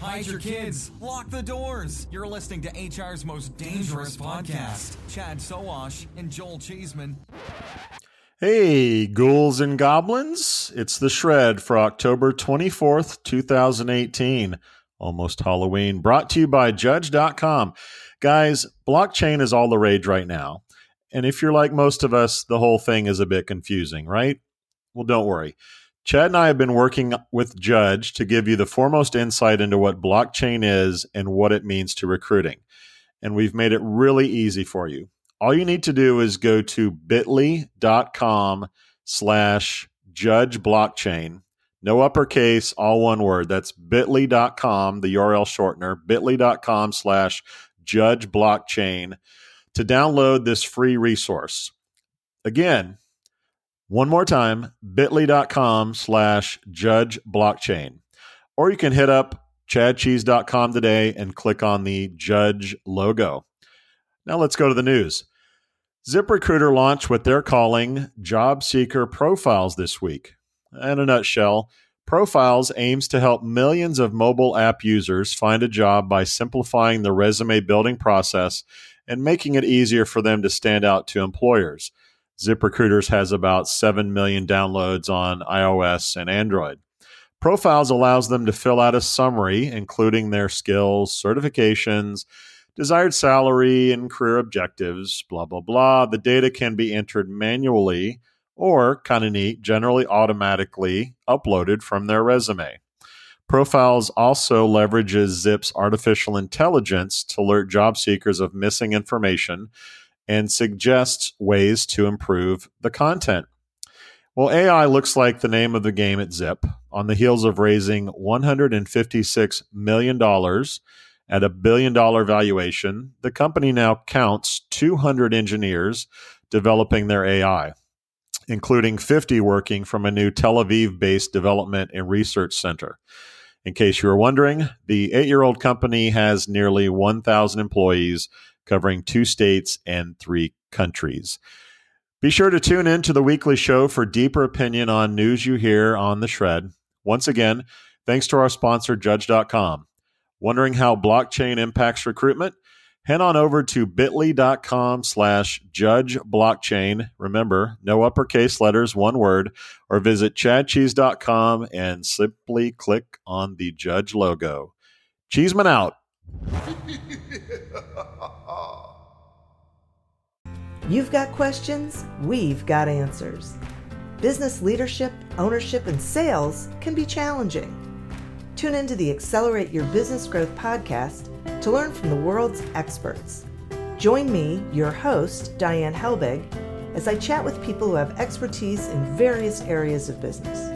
Hide your kids. Lock the doors. You're listening to HR's most dangerous podcast. Chad Sowash and Joel Cheeseman. Hey, ghouls and goblins. It's the shred for October 24th, 2018. Almost Halloween. Brought to you by Judge.com. Guys, blockchain is all the rage right now. And if you're like most of us, the whole thing is a bit confusing, right? Well, don't worry. Chad and I have been working with Judge to give you the foremost insight into what blockchain is and what it means to recruiting. And we've made it really easy for you. All you need to do is go to bitly.com slash judge blockchain. No uppercase, all one word. That's bitly.com, the URL shortener, bitly.com slash judge blockchain to download this free resource. Again, one more time, bitly.com slash judge blockchain. Or you can hit up chadcheese.com today and click on the judge logo. Now let's go to the news. ZipRecruiter launched what they're calling job seeker profiles this week. In a nutshell, Profiles aims to help millions of mobile app users find a job by simplifying the resume building process and making it easier for them to stand out to employers. ZipRecruiters has about 7 million downloads on iOS and Android. Profiles allows them to fill out a summary, including their skills, certifications, desired salary, and career objectives, blah, blah, blah. The data can be entered manually or, kind of neat, generally automatically uploaded from their resume. Profiles also leverages Zip's artificial intelligence to alert job seekers of missing information and suggests ways to improve the content. Well, AI looks like the name of the game at Zip. On the heels of raising $156 million at a billion dollar valuation, the company now counts 200 engineers developing their AI, including 50 working from a new Tel Aviv based development and research center. In case you were wondering, the eight year old company has nearly 1,000 employees covering two states and three countries. Be sure to tune in to the weekly show for deeper opinion on news you hear on the shred. Once again, thanks to our sponsor, Judge.com. Wondering how blockchain impacts recruitment? Head on over to bitly.com slash judge blockchain. Remember, no uppercase letters, one word, or visit chadcheese.com and simply click on the judge logo. Cheeseman out. You've got questions, we've got answers. Business leadership, ownership, and sales can be challenging. Tune into the Accelerate Your Business Growth podcast to learn from the world's experts. Join me, your host, Diane Helbig, as I chat with people who have expertise in various areas of business.